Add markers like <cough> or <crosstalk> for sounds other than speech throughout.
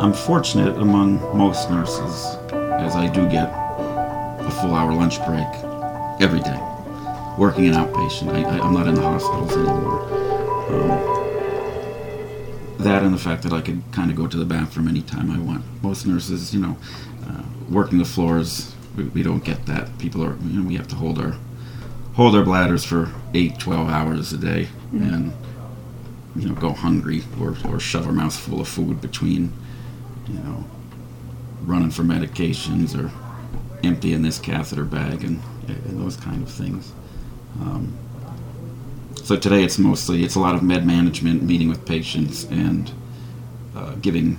I'm fortunate among most nurses, as I do get a full hour lunch break every day, working an outpatient. I, am not in the hospitals anymore. Um, that and the fact that I could kind of go to the bathroom anytime I want. Most nurses, you know, uh, working the floors, we, we, don't get that. People are, you know, we have to hold our hold our bladders for 8, 12 hours a day, mm-hmm. and you know, go hungry or, or shove our mouths full of food between, you know, running for medications or emptying this catheter bag and, and those kind of things. Um, so today it's mostly it's a lot of med management, meeting with patients, and uh, giving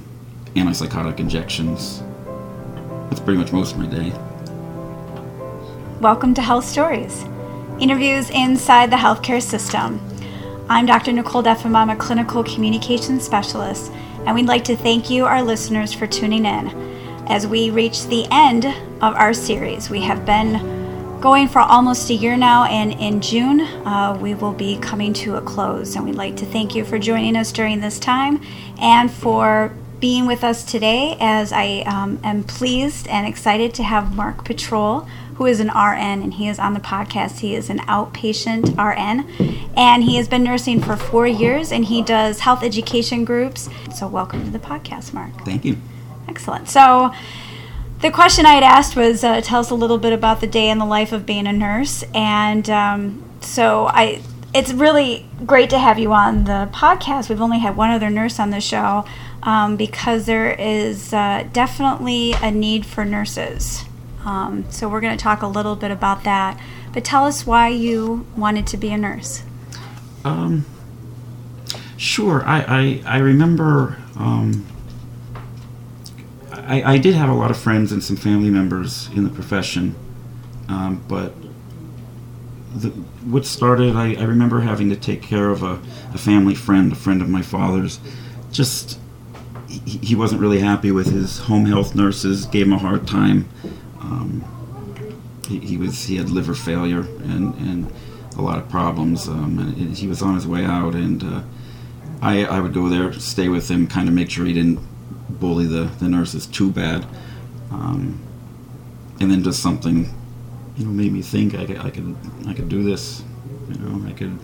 antipsychotic injections. That's pretty much most of my day. Welcome to Health Stories, interviews inside the healthcare system. I'm Dr. Nicole Deffenbaum, a clinical communications specialist, and we'd like to thank you, our listeners, for tuning in. As we reach the end of our series, we have been going for almost a year now, and in June, uh, we will be coming to a close. And we'd like to thank you for joining us during this time and for being with us today as I um, am pleased and excited to have Mark Petrole who is an RN, and he is on the podcast. He is an outpatient RN, and he has been nursing for four years, and he does health education groups. So, welcome to the podcast, Mark. Thank you. Excellent. So, the question I had asked was uh, tell us a little bit about the day in the life of being a nurse, and um, so I. It's really great to have you on the podcast. We've only had one other nurse on the show um, because there is uh, definitely a need for nurses. Um, so we're going to talk a little bit about that. But tell us why you wanted to be a nurse. Um, sure. I, I, I remember um, I, I did have a lot of friends and some family members in the profession, um, but the, what started, I, I remember having to take care of a, a family friend, a friend of my father's. Just, he, he wasn't really happy with his home health nurses, gave him a hard time. Um, he, he, was he had liver failure and, and a lot of problems, um, and he was on his way out. And uh, I I would go there, stay with him, kind of make sure he didn't bully the, the nurses too bad. Um, and then just something, you know, made me think I could I could I could do this. You know, I could,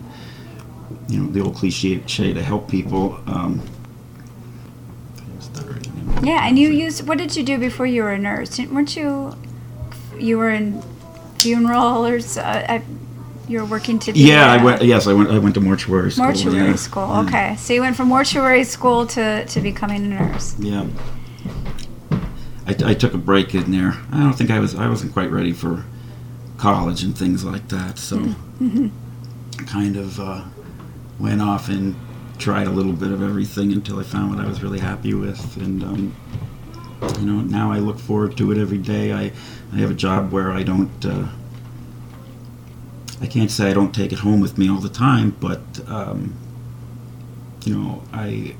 you know, the old cliche to help people. Um, yeah, and you used. What did you do before you were a nurse? Weren't you you were in funerals. Uh, you were working to. yeah, I went. Yes, I went. I went to mortuary school. Mortuary yeah. school. Okay, so you went from mortuary school to to becoming a nurse. Yeah. I, I took a break in there. I don't think I was. I wasn't quite ready for college and things like that. So, mm-hmm. kind of uh, went off and tried a little bit of everything until I found what I was really happy with, and um, you know, now I look forward to it every day. I I have a job where I don't. Uh, I can't say I don't take it home with me all the time, but um, you know, I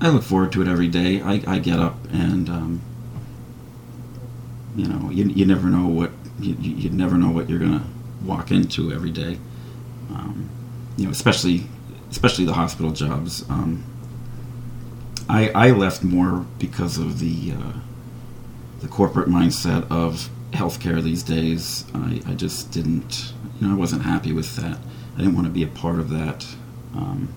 I look forward to it every day. I, I get up and um, you know, you, you never know what you, you never know what you're gonna walk into every day. Um, you know, especially especially the hospital jobs. Um, I I left more because of the uh, the corporate mindset of healthcare these days. I, I just didn't, you know, I wasn't happy with that. I didn't want to be a part of that. Um,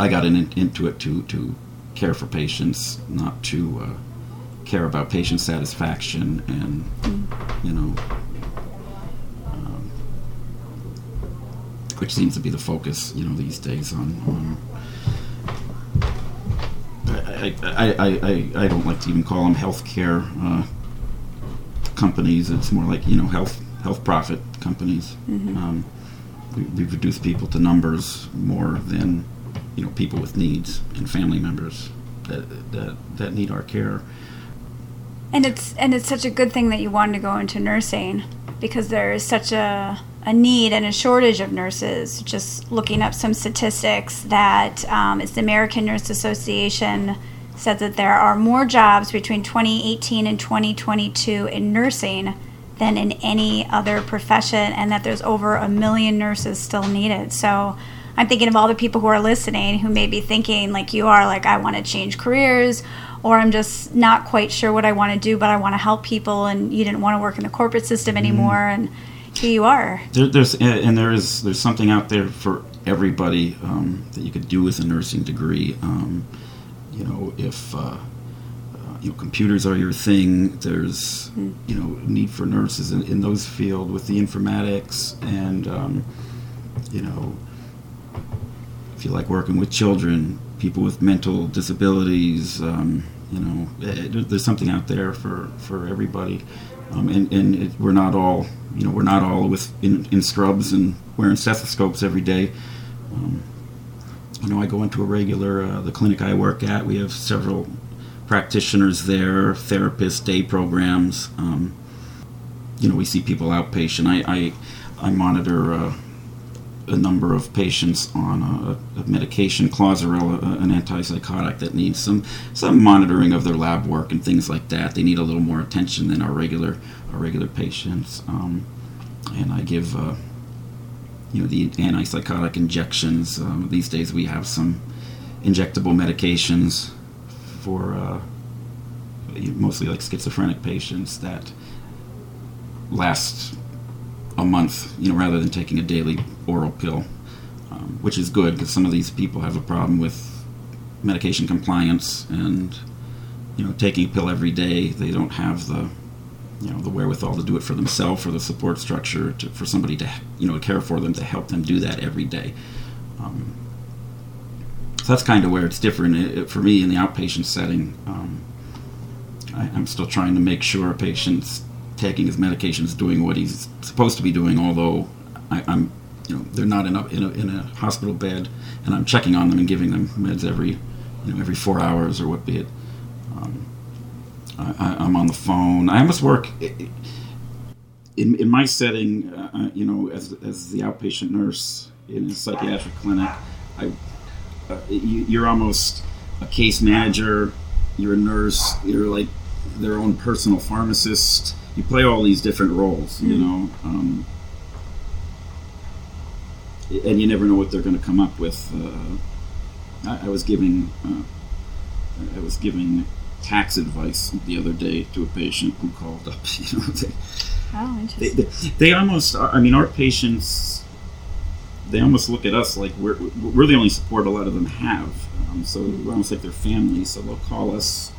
I got in, into it to, to care for patients, not to uh, care about patient satisfaction and, you know, which seems to be the focus, you know, these days on, on I, I, I, I don't like to even call them healthcare uh, companies. It's more like you know health health profit companies. Mm-hmm. Um, we, we reduce people to numbers more than you know people with needs and family members that that, that need our care. And it's and it's such a good thing that you wanted to go into nursing because there is such a a need and a shortage of nurses. Just looking up some statistics that um, it's the American Nurse Association said that there are more jobs between 2018 and 2022 in nursing than in any other profession, and that there's over a million nurses still needed. So I'm thinking of all the people who are listening who may be thinking, like you are, like, I want to change careers or I'm just not quite sure what I want to do, but I want to help people, and you didn't want to work in the corporate system Mm-hmm. anymore, and here you are. There, there's and there is there's something out there for everybody um, that you could do with a nursing degree. Um, you know, if uh, uh, you know computers are your thing, there's you know need for nurses in, in those field with the informatics and um, you know if you like working with children, people with mental disabilities, um, you know, eh, there's something out there for, for everybody. Um, and and it, we're not all, you know, we're not all with in, in scrubs and wearing stethoscopes every day. Um, you know, I go into a regular uh, the clinic I work at. We have several practitioners there, therapists, day programs. Um, you know, we see people outpatient. I I, I monitor. Uh, a number of patients on a, a medication, Clozaril, an antipsychotic that needs some some monitoring of their lab work and things like that. They need a little more attention than our regular our regular patients. Um, and I give uh, you know the antipsychotic injections. Um, these days we have some injectable medications for uh, mostly like schizophrenic patients that last a month, you know, rather than taking a daily oral pill, um, which is good because some of these people have a problem with medication compliance and you know taking a pill every day. They don't have the you know the wherewithal to do it for themselves or the support structure to, for somebody to you know care for them to help them do that every day. Um, so that's kind of where it's different It- it- for me in the outpatient setting. Um, I, I'm still trying to make sure patient's taking his medications, doing what he's supposed to be doing. Although I, I'm, you know, they're not in a, in a in a hospital bed, and I'm checking on them and giving them meds every, you know, every four hours or what be it. Um, I, I'm on the phone. I almost work. In, in my setting, uh, uh, you know, as, as the outpatient nurse in a psychiatric clinic, I, uh, you, you're almost a case manager, you're a nurse, you're like their own personal pharmacist. You play all these different roles, you know, um, and you never know what they're going to come up with. Uh, I, I was giving, uh, I was giving tax advice the other day to a patient who called up. <laughs> You know, they, Oh, they, interesting. they, they almost are- i mean our patients they almost look at us like we're, we're the only support a lot of them have um, so we're almost like their family so they'll call us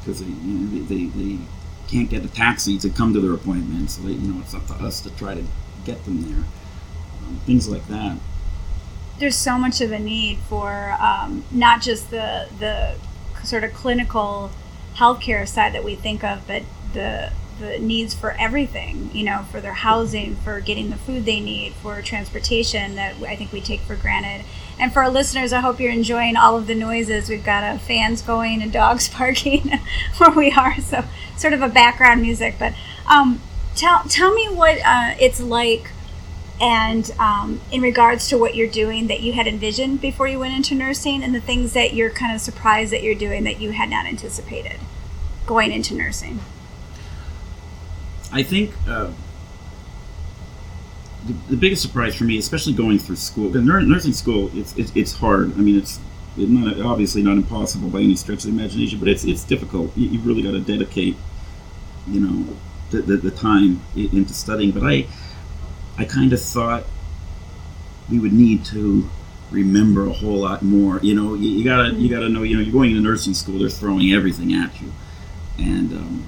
because they, you know, they, they, they can't get a taxi to come to their appointment so they, you know it's up to us to try to get them there um, things like that There's so much of a need for um, not just the the sort of clinical healthcare side that we think of, but the the needs for everything. You know, for their housing, for getting the food they need, for transportation that I think we take for granted. And for our listeners, I hope you're enjoying all of the noises. We've got uh, fans going and dogs <laughs> barking <laughs> where we are, so sort of a background music. But um, tell tell me what uh, it's like and um, in regards to what you're doing that you had envisioned before you went into nursing and the things that you're kind of surprised that you're doing that you had not anticipated going into nursing I think uh, the, the biggest surprise for me, especially going through school, the nur- nursing school, it's, it's it's hard. I mean, it's it's not obviously not impossible by any stretch of the imagination, but it's it's difficult. You, you really got to dedicate, you know, the, the, the time into studying. But I I kind of thought we would need to remember a whole lot more. You know, you, you gotta you gotta know. You know, you're going into nursing school; they're throwing everything at you, and um,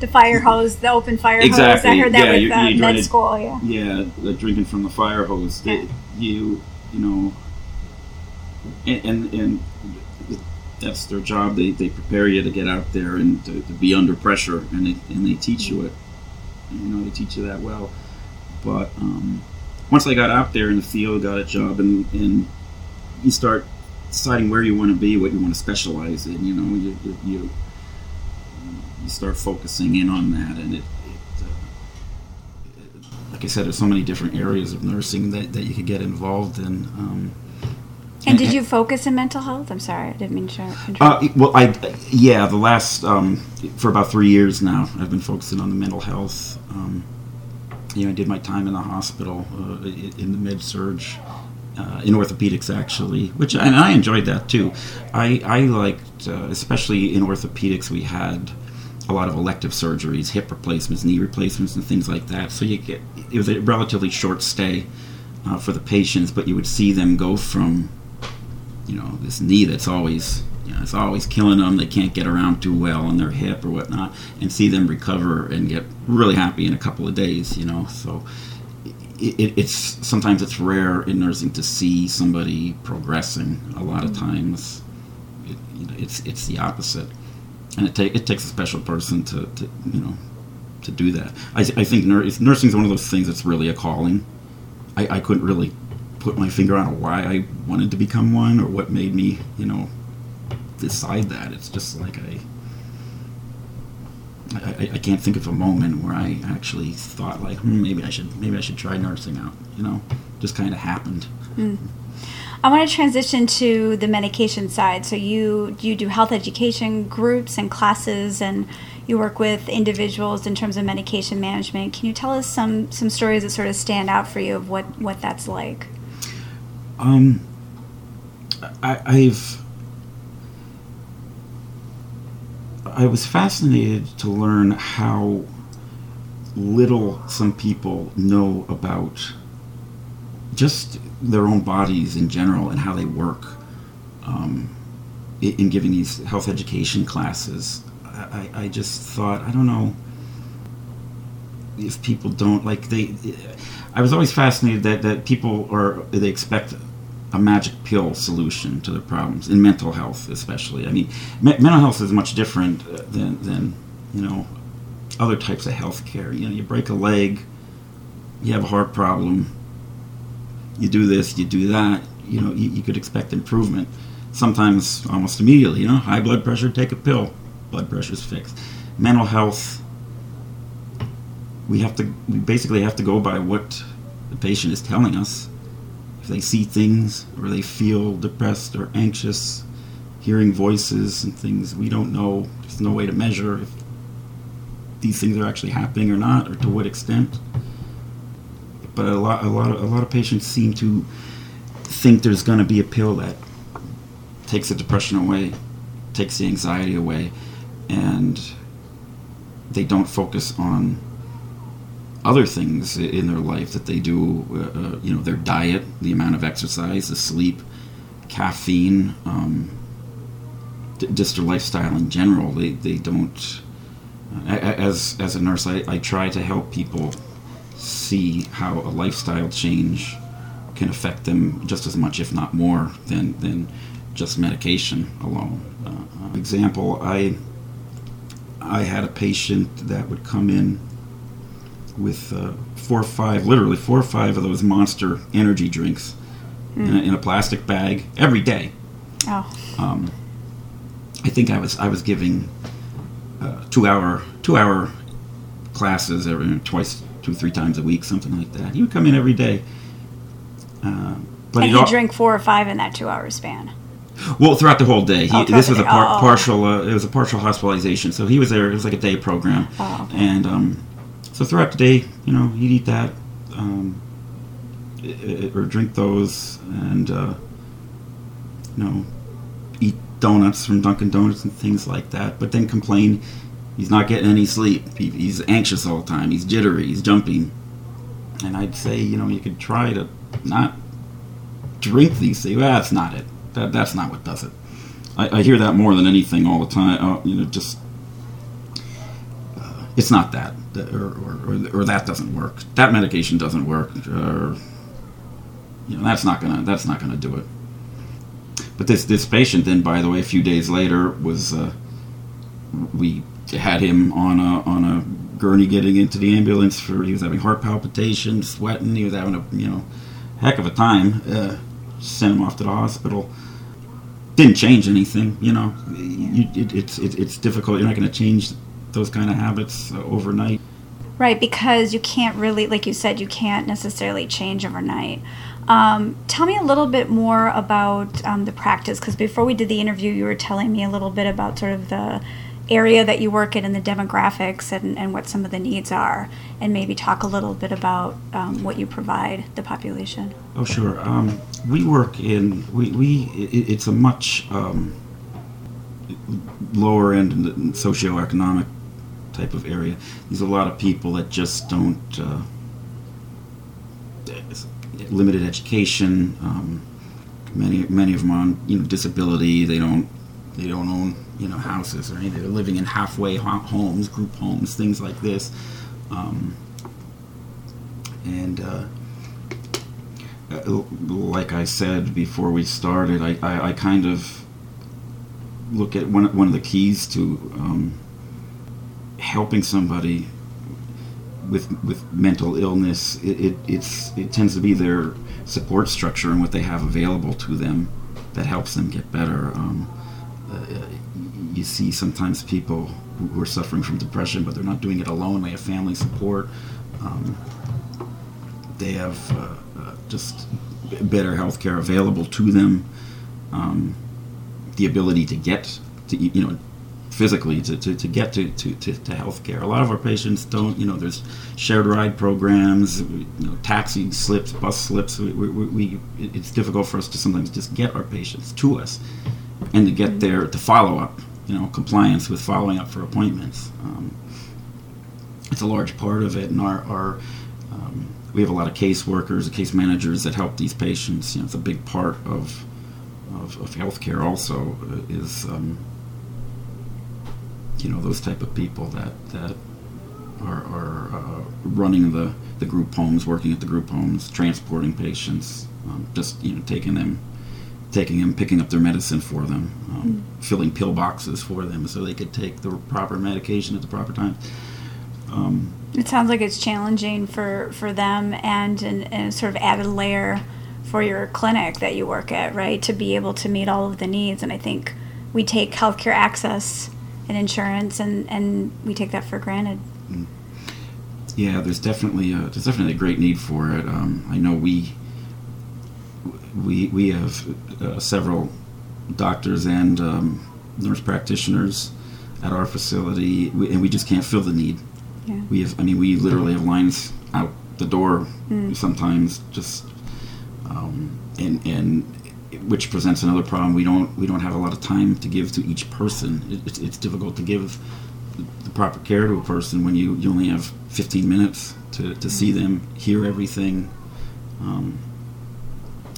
the fire hose the open fire hose i heard that Yeah, with you- uh, you try med to- school yeah yeah, the drinking from the fire hose. Yeah. You, you know, and, and and that's their job. They, they prepare you to get out there and to, to be under pressure, and they and they teach you it. You know, they teach you that well. But um, once I got out there in the field, got a job, and and you start deciding where you want to be, what you want to specialize in. You know, you you, you, you start focusing in on that, and it. it uh, like I said, there's so many different areas of nursing that, that you could get involved in. Um, and did you focus in mental health i'm sorry i didn't mean to interrupt. Uh, well, I yeah, the last um, for about three years now, I've been focusing on the mental health. Um, you know, I did my time in the hospital uh, in the med surg, uh, in orthopedics actually, which and I enjoyed that too. I I liked, uh, especially in orthopedics, we had a lot of elective surgeries, hip replacements, knee replacements, and things like that. So you get it was a relatively short stay uh, for the patients, but you would see them go from, you know, this knee that's always you know, it's always killing them. They can't get around too well on their hip or whatnot, and see them recover and get really happy in a couple of days. You know, so it, it's sometimes it's rare in nursing to see somebody progressing. A lot of mm-hmm. times, it, you know, it's it's the opposite, and it take it takes a special person to, to you know to do that. I, I think nur- nursing is one of those things that's really a calling. I, I couldn't really put my finger on why I wanted to become one or what made me you know decide that. It's just like I I, I, can't think of a moment where I actually thought like hmm, maybe I should maybe I should try nursing out. You know, just kind of happened. Mm. I want to transition to the medication side. So you you do health education groups and classes, and you work with individuals in terms of medication management. Can you tell us some some stories that sort of stand out for you of what what that's like? Um, I, I've I was fascinated to learn how little some people know about just their own bodies in general and how they work um, in giving these health education classes. I, I just thought, I don't know if people don't like they. I was always fascinated that, that people are they expect a magic pill solution to their problems in mental health, especially. I mean, me- mental health is much different uh, than, than you know other types of health care. You know, you break a leg, you have a heart problem, you do this, you do that. You know, you, you could expect improvement. Sometimes almost immediately. You know, high blood pressure, take a pill, blood pressure's fixed. Mental health, we have to we basically have to go by what the patient is telling us if they see things or they feel depressed or anxious, hearing voices and things we don't know, there's no way to measure if these things are actually happening or not, or to what extent. But a lot, a lot, of, a lot of patients seem to think there's going to be a pill that takes the depression away, takes the anxiety away, and they don't focus on other things in their life that they do. Uh, uh, you know, their diet, the amount of exercise, the sleep, caffeine, um, d- just their lifestyle in general. They they don't. Uh, as as a nurse, I, I try to help people see how a lifestyle change can affect them just as much, if not more, than than just medication alone. Uh, example, I I had a patient that would come in with uh, four or five, literally four or five of those monster energy drinks mm. in, a, in, a, plastic bag every day. Oh. Um, I think I was I was giving uh, two hour two hour classes every twice two three times a week something like that. He would come in every day. Uh, but and he drank four or five in that two hour span. Well, throughout the whole day. He, oh, this was a par- oh. partial. Uh, it was a partial hospitalization, so he was there. It was like a day program, oh, okay. and um, so throughout the day, you know, he'd eat that, um, or drink those, and uh, you know, eat donuts from Dunkin' Donuts and things like that. But then complain he's not getting any sleep. He, he's anxious all the time. He's jittery. He's jumping. And I'd say, you know, you could try to not drink these things. Well, that's not it. That, that's not what does it. I, I hear that more than anything all the time. Uh, you know, just it's not that or, or, or, that doesn't work. That medication doesn't work. Or, you know, that's not gonna that's not gonna do it. But this this patient then, by the way, a few days later was uh, we had him on a on a gurney getting into the ambulance for he was having heart palpitations, sweating. He was having a you know heck of a time. Uh, sent him off to the hospital. Didn't change anything, you know. You, it, it's it, it's difficult. You're not going to change those kind of habits uh, overnight. Right, because you can't really, like you said, you can't necessarily change overnight. Um, tell me a little bit more about um, the practice, because before we did the interview, you were telling me a little bit about sort of the area that you work in and the demographics and, and what some of the needs are, and maybe talk a little bit about um, what you provide the population. Oh, sure. Um, we work in we, we it, it's a much um, lower end socioeconomic type of area. There's a lot of people that just don't uh, limited education. Um, many many of them are on you know disability. They don't they don't own you know houses or anything. They're living in halfway homes, group homes, things like this. Um, and uh, uh, like I said before we started, I, I, I, kind of look at one, one of the keys to um, helping somebody with with mental illness. It, it, it's it tends to be their support structure and what they have available to them that helps them get better. Um, uh, you see sometimes people who are suffering from depression, but they're not doing it alone. They have family support. Um, they have uh, uh, just better health care available to them. Um, the ability to get to you know physically to, to, to get to, to, to, to health care. A lot of our patients don't, you know, there's shared ride programs, you know, taxi slips, bus slips. We, we, we, it's difficult for us to sometimes just get our patients to us and to get there to follow up, you know, compliance with following up for appointments. Um, it's a large part of it, and our, our um, we have a lot of case workers, case managers that help these patients. You know, it's a big part of of, of healthcare. Also, uh, is um, you know those type of people that that are, are uh, running the the group homes, working at the group homes, transporting patients, um, just you know taking them, taking them, picking up their medicine for them, um, mm. filling pill boxes for them so they could take the proper medication at the proper time. Um, it sounds like it's challenging for for them and and sort of added layer for your clinic that you work at, right? To be able to meet all of the needs, and I think we take healthcare access and insurance, and, and we take that for granted. Mm. Yeah, there's definitely a, there's definitely a great need for it. Um, I know we we we have uh, several doctors and um, nurse practitioners at our facility, we, and we just can't fill the need. Yeah. We have, I mean, we literally have lines out the door mm. sometimes, just um, and and which presents another problem. We don't we don't have a lot of time to give to each person. It, it's, it's difficult to give the proper care to a person when you, you only have 15 minutes to, to see them, hear everything. Um,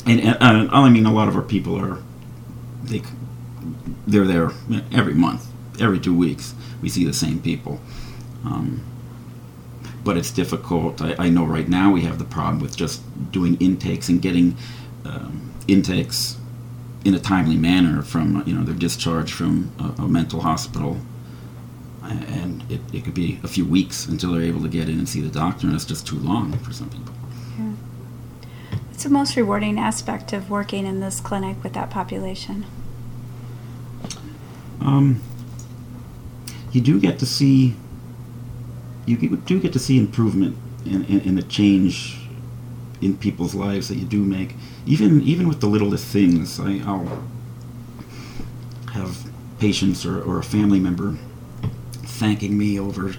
and, and uh, I mean, a lot of our people are they they're there every month, every two weeks. We see the same people. Um, but it's difficult. I, I, know right now we have the problem with just doing intakes and getting um, intakes in a timely manner from you know their discharge from a, a mental hospital. And it, it could be a few weeks until they're able to get in and see the doctor and that's just too long for some people. Yeah. what's the most rewarding aspect of working in this clinic with that population? Um, you do get to see you do get to see improvement in, in, in the change in people's lives that you do make, even even with the littlest things. I, will have patients or, or a family member thanking me over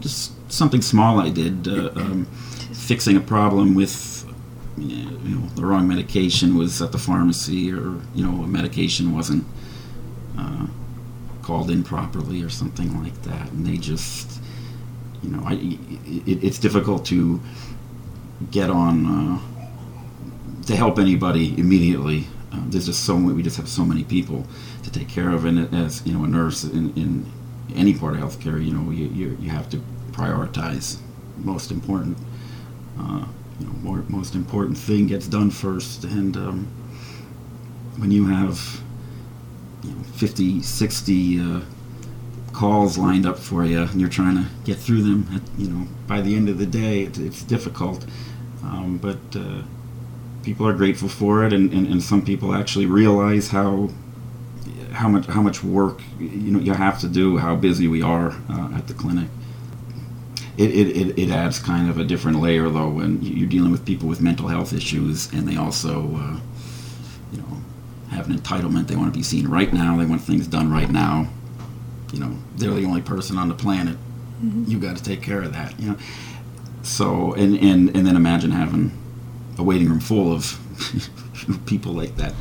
just something small I did, uh, um, fixing a problem with you know the wrong medication was at the pharmacy, or you know a medication wasn't uh, called in properly, or something like that, and they just you know I, it, it's difficult to get on uh, to help anybody immediately. Uh, there's just so we just have so many people to take care of, and as you know, a nurse in, in any part of healthcare, you know, you, you, you have to prioritize most important. Uh, you know, more, most important thing gets done first, and um, when you have you know, 50, 60 uh, calls lined up for you, and you're trying to get through them. At, you know, by the end of the day, it, it's difficult. Um, but uh, people are grateful for it, and, and, and some people actually realize how how much how much work you know you have to do, how busy we are uh, at the clinic. It, it, it, adds kind of a different layer though when you're dealing with people with mental health issues and they also uh, you know have an entitlement. They want to be seen right now. They want things done right now. You know they're the only person on the planet. Mm-hmm. you got to take care of that you know? So and and and then imagine having a waiting room full of <laughs> people like that.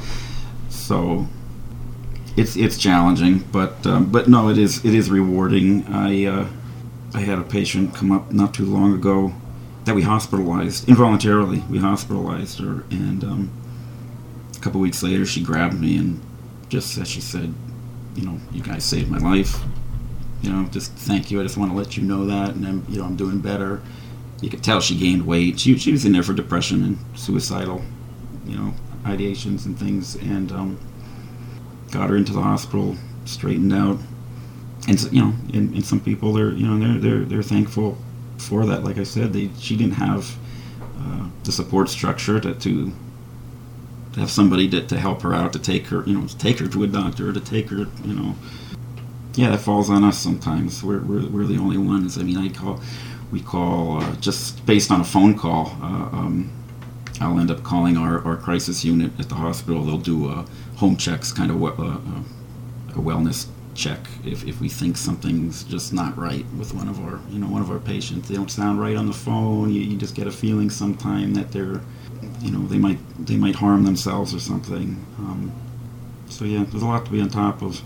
So it's it's challenging, but um, but no, it is it is rewarding. I uh, I had a patient come up not too long ago that we hospitalized involuntarily. We hospitalized her, and um, a couple weeks later, she grabbed me and just as she said, you know, you guys saved my life. You know, just thank you. I just want to let you know that, and I'm you know I'm doing better. You could tell she gained weight. She she was in there for depression and suicidal, you know, ideations and things, and um, got her into the hospital, straightened out, and so, you know, and, and some people they're you know they're they're they're thankful for that. Like I said, they she didn't have uh, the support structure to, to have somebody to, to help her out, to take her, you know, to take her to a doctor, to take her, you know. Yeah, that falls on us sometimes. We're, we're, we're the only ones. I mean, I call, we call uh, just based on a phone call. Uh, um, I'll end up calling our, our crisis unit at the hospital. They'll do uh, home checks, kind of uh, a wellness check if, if we think something's just not right with one of our you know one of our patients. They don't sound right on the phone. You, you just get a feeling sometime that they're you know they might they might harm themselves or something. Um, so yeah, there's a lot to be on top of.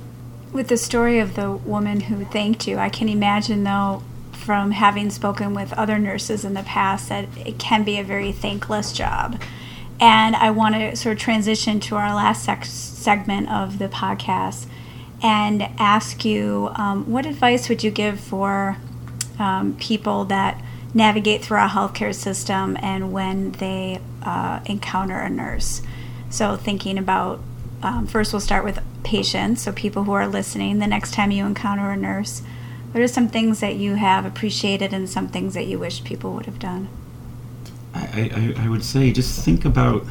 With the story of the woman who thanked you, I can imagine though from having spoken with other nurses in the past that it can be a very thankless job. And I want to sort of transition to our last segment of the podcast and ask you um, what advice would you give for um, people that navigate through our healthcare system and when they uh, encounter a nurse. So, thinking about um, first, we'll start with patients, so people who are listening. The next time you encounter a nurse, what are some things that you have appreciated and some things that you wish people would have done? I, I, I would say just think about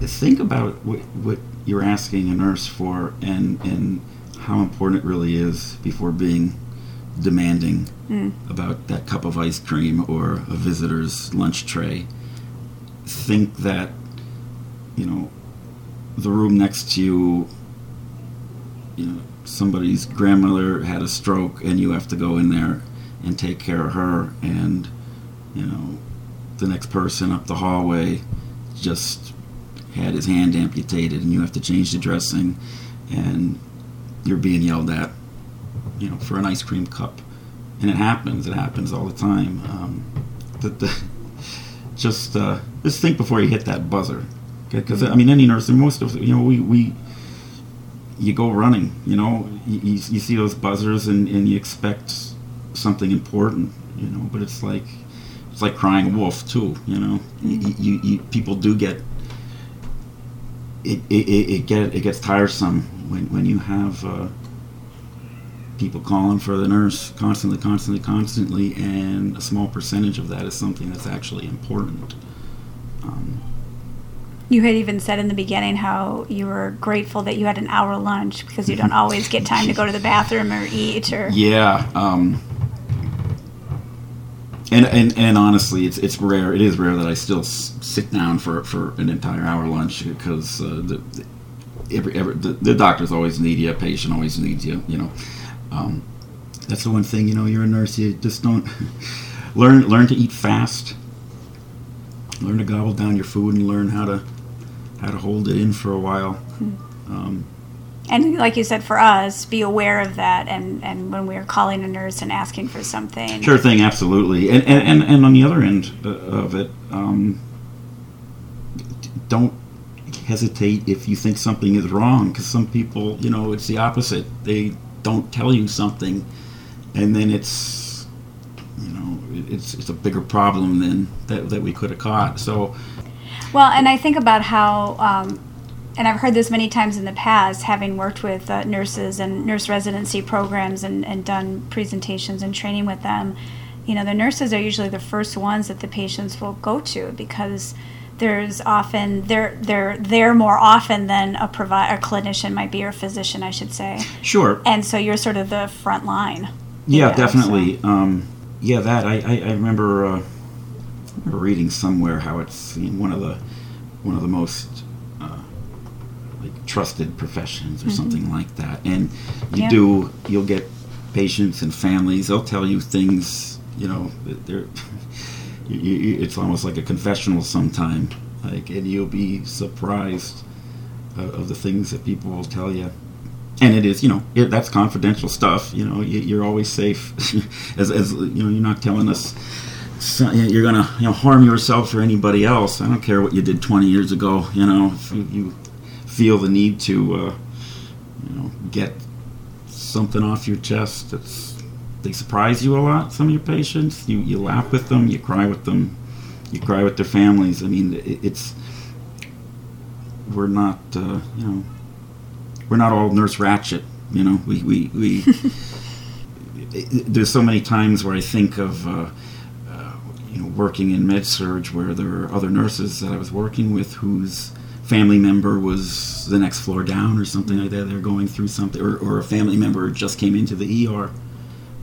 think about what, what you're asking a nurse for and, and how important it really is before being demanding mm. about that cup of ice cream or a visitor's lunch tray. Think that, you know, the room next to you, you know, somebody's grandmother had a stroke and you have to go in there and take care of her and, you know, the next person up the hallway just had his hand amputated and you have to change the dressing and you're being yelled at you know, for an ice cream cup. And it happens. It happens all the time. Um, the, the, just uh, just think before you hit that buzzer, because I mean, any nurse and most of you know, we, we you go running. You know, you, you, see those buzzers and, and you expect something important. You know, but it's like it's like crying wolf too. You know, you, you, you people do get it, it, it, get it gets tiresome when, when you have uh, people calling for the nurse constantly, constantly, constantly, and a small percentage of that is something that's actually important. Um, you had even said in the beginning how you were grateful that you had an hour lunch because you don't <laughs> always get time to go to the bathroom or eat or. Yeah. Um, and, and, and honestly, it's it's rare. It is rare that I still s- sit down for for an entire hour lunch because uh, the, the every, every the, the doctors always need you, a patient always needs you. You know, um, that's the one thing, you know, you're a nurse, you just don't <laughs> learn learn to eat fast. Learn to gobble down your food and learn how to how to hold it in for a while. Hmm. Um, and like you said, for us, be aware of that, and, and when we're calling a nurse and asking for something. Sure thing, absolutely. And and, and, and on the other end uh, of it, um, don't hesitate if you think something is wrong, because some people, you know, it's the opposite. They don't tell you something, and then it's you know it's it's a bigger problem than that, that we could have caught. So, well, and I think about how. Um, and I've heard this many times in the past, having worked with uh, nurses and nurse residency programs and, and done presentations and training with them. You know, the nurses are usually the first ones that the patients will go to because there's often they're they're there more often than a provider, a clinician might be or physician I should say. Sure. And so you're sort of the front line. Yeah, definitely. So. Um, yeah, that I I, I remember, uh, remember reading somewhere how it's one of the one of the most uh, like trusted professions or mm-hmm. something like that, and you yeah. do you'll get patients and families they'll tell you things you know they're <laughs> you, you, it's almost like a confessional sometime Like, and you'll be surprised of, of the things that people will tell you. And it is, you know, it, that's confidential stuff. You know, you, you're always safe, <laughs> as, as you know, you're not telling us so, you're gonna you know harm yourself or anybody else. I don't care what you did 20 years ago. You know, if you, you feel the need to, uh, you know, get something off your chest, it's they surprise you a lot. Some of your patients, you you laugh with them, you cry with them, you cry with their families. I mean, it, it's we're not uh, you know we're not all Nurse Ratched. You know, we we we. <laughs> there's so many times where I think of. Uh, you know, working in med surg where there were other nurses that I was working with whose family member was the next floor down or something like that. They're going through something, or, or a family member just came into the ER.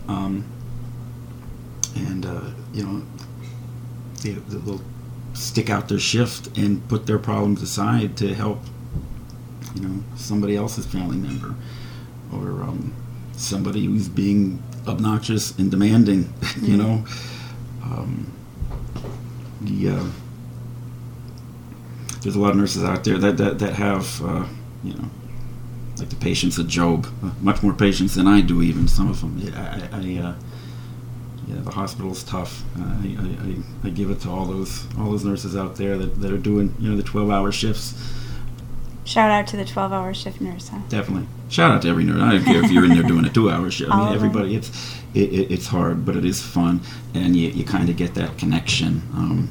Um, and, uh, you know, they, they'll stick out their shift and put their problems aside to help, you know, somebody else's family member or um, somebody who's being obnoxious and demanding, <laughs> you know. Um, the uh, there's a lot of nurses out there that that, that have uh, you know like the patience of Job, uh, much more patience than I do. Even some of them, yeah, I, I uh, yeah, the hospital's tough. I, I, I, give it to all those all those nurses out there that, that are doing you know the 12 hour shifts. Shout out to the 12 hour shift nurse. Huh? Definitely. Shout out to every nurse. I don't care if you're in there doing a <laughs> two hour shift. I mean, everybody. It's it, it, it's hard, but it is fun, and you, you kind of get that connection. Um,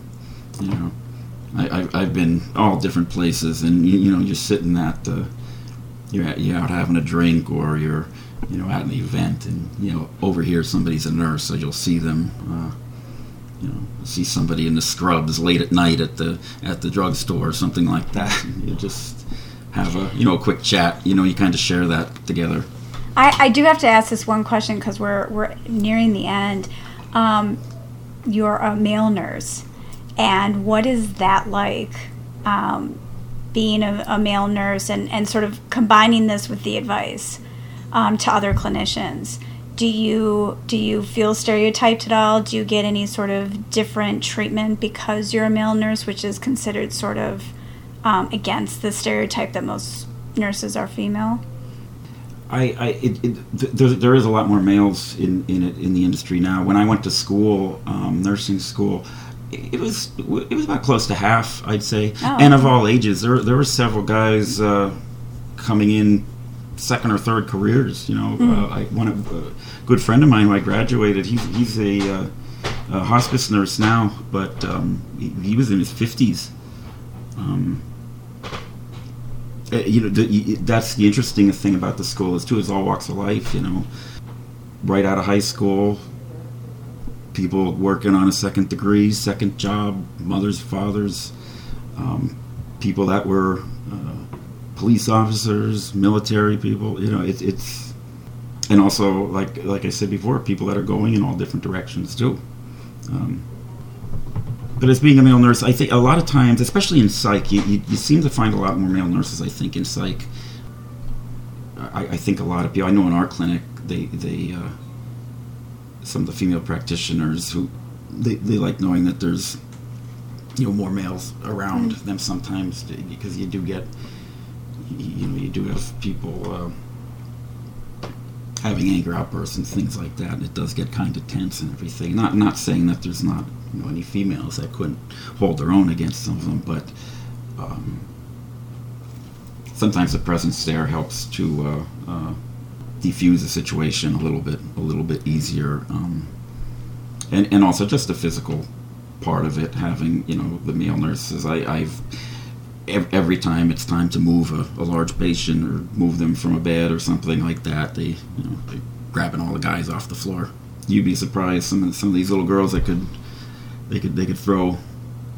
you know, I, I, have been all different places, and you, you know, you're sitting at the, you're, at, you're out having a drink, or you're, you know, at an event, and you know, over here somebody's a nurse, so you'll see them, uh, you know, see somebody in the scrubs late at night at the at the drugstore or something like that. <laughs> you just have a you know a quick chat. You know, you kind of share that together. I, I do have to ask this one question because we're we're nearing the end. Um, you're a male nurse and what is that like um, being a, a, male nurse and, and sort of combining this with the advice um, to other clinicians do you do you feel stereotyped at all do you get any sort of different treatment because you're a male nurse which is considered sort of um, against the stereotype that most nurses are female I, I it, it, there, there is a lot more males in, in it in the industry now. When I went to school, um, nursing school, it was it was about close to half, I'd say, oh, and of all ages. There there were several guys uh, coming in second or third careers. You know, mm. uh, I, one of, a good friend of mine who I graduated. He's he's a, uh, a hospice nurse now, but um, he, he, was in his fifties. Um, you know, the, that's the interesting thing about the school is too. Is all walks of life. You know, right out of high school, people working on a second degree, second job, mothers, fathers, um, people that were uh, police officers, military people. You know, it, it's and also like like I said before, people that are going in all different directions too. Um, but as being a male nurse, I think a lot of times, especially in psych, you, you, you seem to find a lot more male nurses. I think in psych. I, I think a lot of people. I know in our clinic, they they uh, some of the female practitioners who they, they like knowing that there's you know more males around mm them sometimes because you do get you know you do have people uh, having anger outbursts and things like that and it does get kind of tense and everything not not saying that there's not you know any females that couldn't hold their own against some of them but um, sometimes the presence there helps to uh, uh, defuse the situation a little bit a little bit easier um, and and also just the physical part of it having you know the male nurses. I, I've every time it's time to move a, a, large patient or move them from a bed or something like that they you know they grabbing all the guys off the floor. You'd be surprised some of some of these little girls that could they could they could throw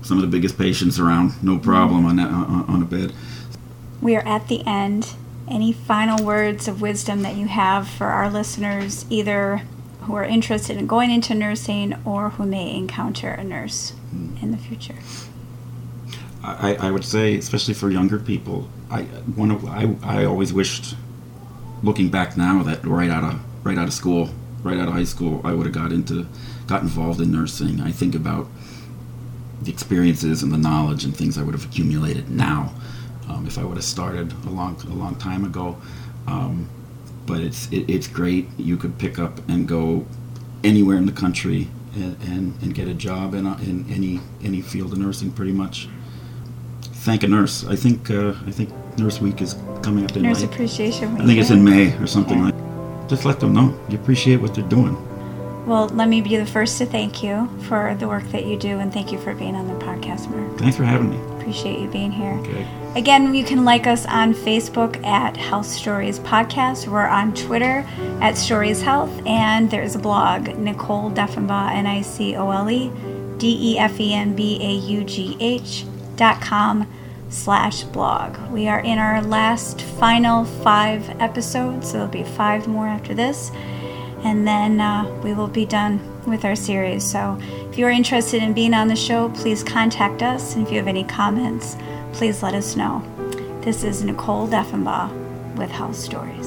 some of the biggest patients around no problem on that on, on a bed we are at the end any final words of wisdom that you have for our listeners, either who are interested in going into nursing or who may encounter a nurse mm. in the future? I, I would say, especially for younger people, I one of I, I always wished, looking back now, that right out of right out of school, right out of high school, I would have got into got involved in nursing. I think about the experiences and the knowledge and things I would have accumulated now um, if I would have started a long a long time ago. Um, but it's it, it's great. You could pick up and go anywhere in the country and, and, and get a job in, a, in any any field of nursing pretty much. Thank a nurse. I think uh, I think Nurse Week is coming up in Nurse May. Appreciation Week. I think it's in May or something Yeah. like. Just let them know you appreciate what they're doing. Well, let me be the first to thank you for the work that you do, and thank you for being on the podcast, Mark. Thanks for having me. Appreciate you being here. Okay. Again, you can like us on Facebook at Health Stories Podcast. We're on Twitter at Stories Health, and there's a blog, Nicole Deffenbaugh, N I C O L E D E F E N B A U G H dot com slash blog. We are in our last final five episodes, so there'll be five more after this, and then uh, we will be done with our series. So if you're interested in being on the show, please contact us, and if you have any comments, please let us know. This is Nicole Deffenbaugh with Health Stories.